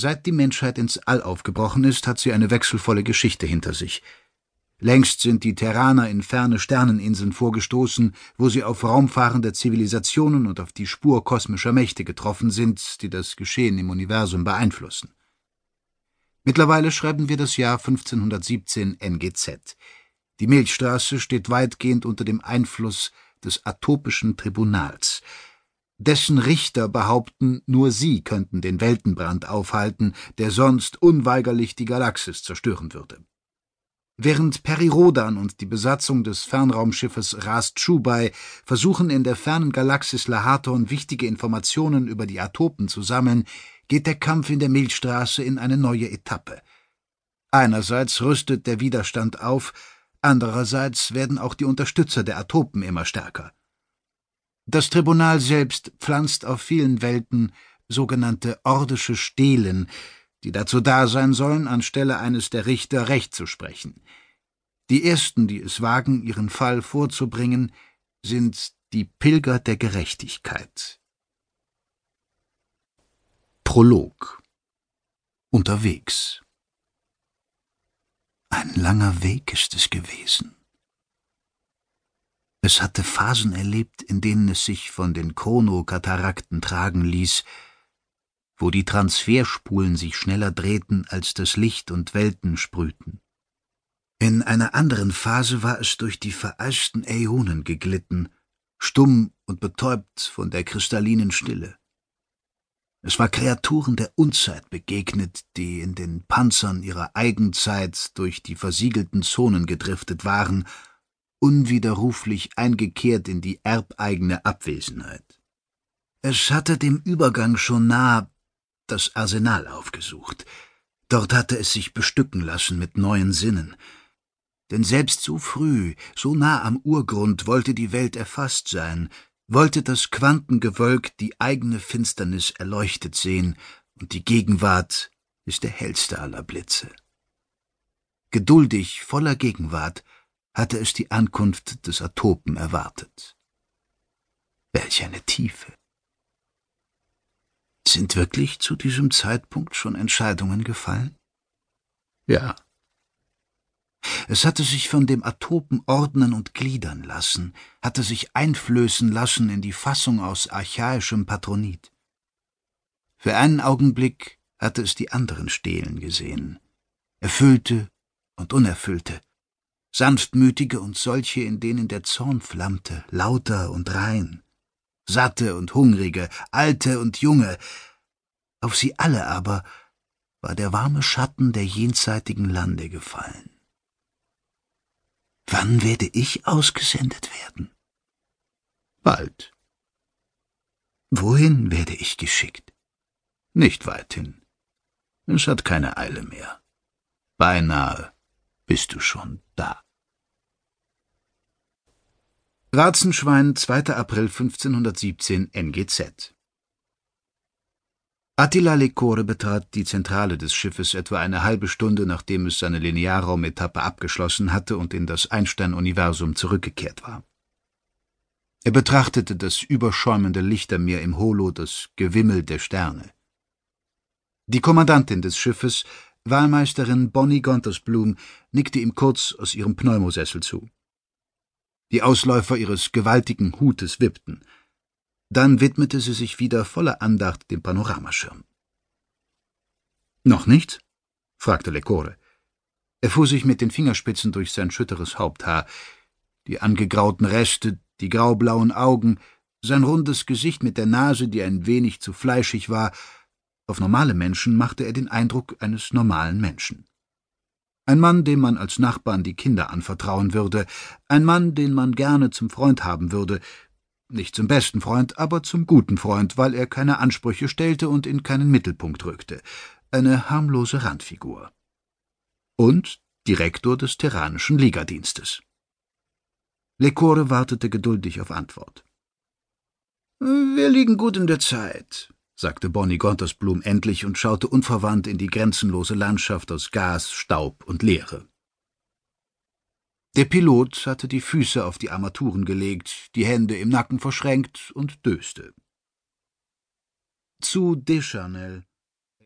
Seit die Menschheit ins All aufgebrochen ist, hat sie eine wechselvolle Geschichte hinter sich. Längst sind die Terraner in ferne Sterneninseln vorgestoßen, wo sie auf raumfahrende Zivilisationen und auf die Spur kosmischer Mächte getroffen sind, die das Geschehen im Universum beeinflussen. Mittlerweile schreiben wir das Jahr 1517 NGZ. Die Milchstraße steht weitgehend unter dem Einfluss des Atopischen Tribunals. Dessen Richter behaupten, nur sie könnten den Weltenbrand aufhalten, der sonst unweigerlich die Galaxis zerstören würde. Während Perirodan und die Besatzung des Fernraumschiffes Ras Chubai versuchen, in der fernen Galaxis Lahaton wichtige Informationen über die Atopen zu sammeln, geht der Kampf in der Milchstraße in eine neue Etappe. Einerseits rüstet der Widerstand auf, andererseits werden auch die Unterstützer der Atopen immer stärker. Das Tribunal selbst pflanzt auf vielen Welten sogenannte ordische Stelen, die dazu da sein sollen, anstelle eines der Richter Recht zu sprechen. Die ersten, die es wagen, ihren Fall vorzubringen, sind die Pilger der Gerechtigkeit. Prolog Unterwegs Ein langer Weg ist es gewesen. Es hatte Phasen erlebt, in denen es sich von den Chronokatarakten tragen ließ, wo die Transferspulen sich schneller drehten, als das Licht und Welten sprühten. In einer anderen Phase war es durch die vereisten Äonen geglitten, stumm und betäubt von der kristallinen Stille. Es war Kreaturen der Unzeit begegnet, die in den Panzern ihrer Eigenzeit durch die versiegelten Zonen gedriftet waren, unwiderruflich eingekehrt in die erbeigene Abwesenheit. Es hatte dem Übergang schon nah das Arsenal aufgesucht. Dort hatte es sich bestücken lassen mit neuen Sinnen. Denn selbst so früh, so nah am Urgrund wollte die Welt erfasst sein, wollte das Quantengewölk die eigene Finsternis erleuchtet sehen, und die Gegenwart ist der hellste aller Blitze. Geduldig, voller Gegenwart, hatte es die Ankunft des Atopen erwartet. Welch eine Tiefe! Sind wirklich zu diesem Zeitpunkt schon Entscheidungen gefallen? Ja. Es hatte sich von dem Atopen ordnen und gliedern lassen, hatte sich einflößen lassen in die Fassung aus archaischem Patronit. Für einen Augenblick hatte es die anderen Stelen gesehen, erfüllte und unerfüllte, sanftmütige und solche, in denen der Zorn flammte, lauter und rein, satte und hungrige, alte und junge, auf sie alle aber war der warme Schatten der jenseitigen Lande gefallen. Wann werde ich ausgesendet werden? Bald. Wohin werde ich geschickt? Nicht weit hin. Es hat keine Eile mehr. Beinahe bist du schon da. Ratzenschwein, 2. April 1517 NGZ Attila Lecore betrat die Zentrale des Schiffes etwa eine halbe Stunde, nachdem es seine Linearraumetappe abgeschlossen hatte und in das Einstein-Universum zurückgekehrt war. Er betrachtete das überschäumende Lichtermeer im Holo, das Gewimmel der Sterne. Die Kommandantin des Schiffes, Wahlmeisterin Bonnie Gontersblum, nickte ihm kurz aus ihrem Pneumosessel zu. Die Ausläufer ihres gewaltigen Hutes wippten. Dann widmete sie sich wieder voller Andacht dem Panoramaschirm. Noch nicht? fragte Lecore. Er fuhr sich mit den Fingerspitzen durch sein schütteres Haupthaar. Die angegrauten Reste, die graublauen Augen, sein rundes Gesicht mit der Nase, die ein wenig zu fleischig war. Auf normale Menschen machte er den Eindruck eines normalen Menschen. Ein Mann, dem man als Nachbarn die Kinder anvertrauen würde, ein Mann, den man gerne zum Freund haben würde, nicht zum besten Freund, aber zum guten Freund, weil er keine Ansprüche stellte und in keinen Mittelpunkt rückte, eine harmlose Randfigur. Und Direktor des Terranischen Ligadienstes. Lecore wartete geduldig auf Antwort. Wir liegen gut in der Zeit, sagte Bonnie Gontersblum endlich und schaute unverwandt in die grenzenlose Landschaft aus Gas, Staub und Leere. Der Pilot hatte die Füße auf die Armaturen gelegt, die Hände im Nacken verschränkt und döste. Zu Deschanel,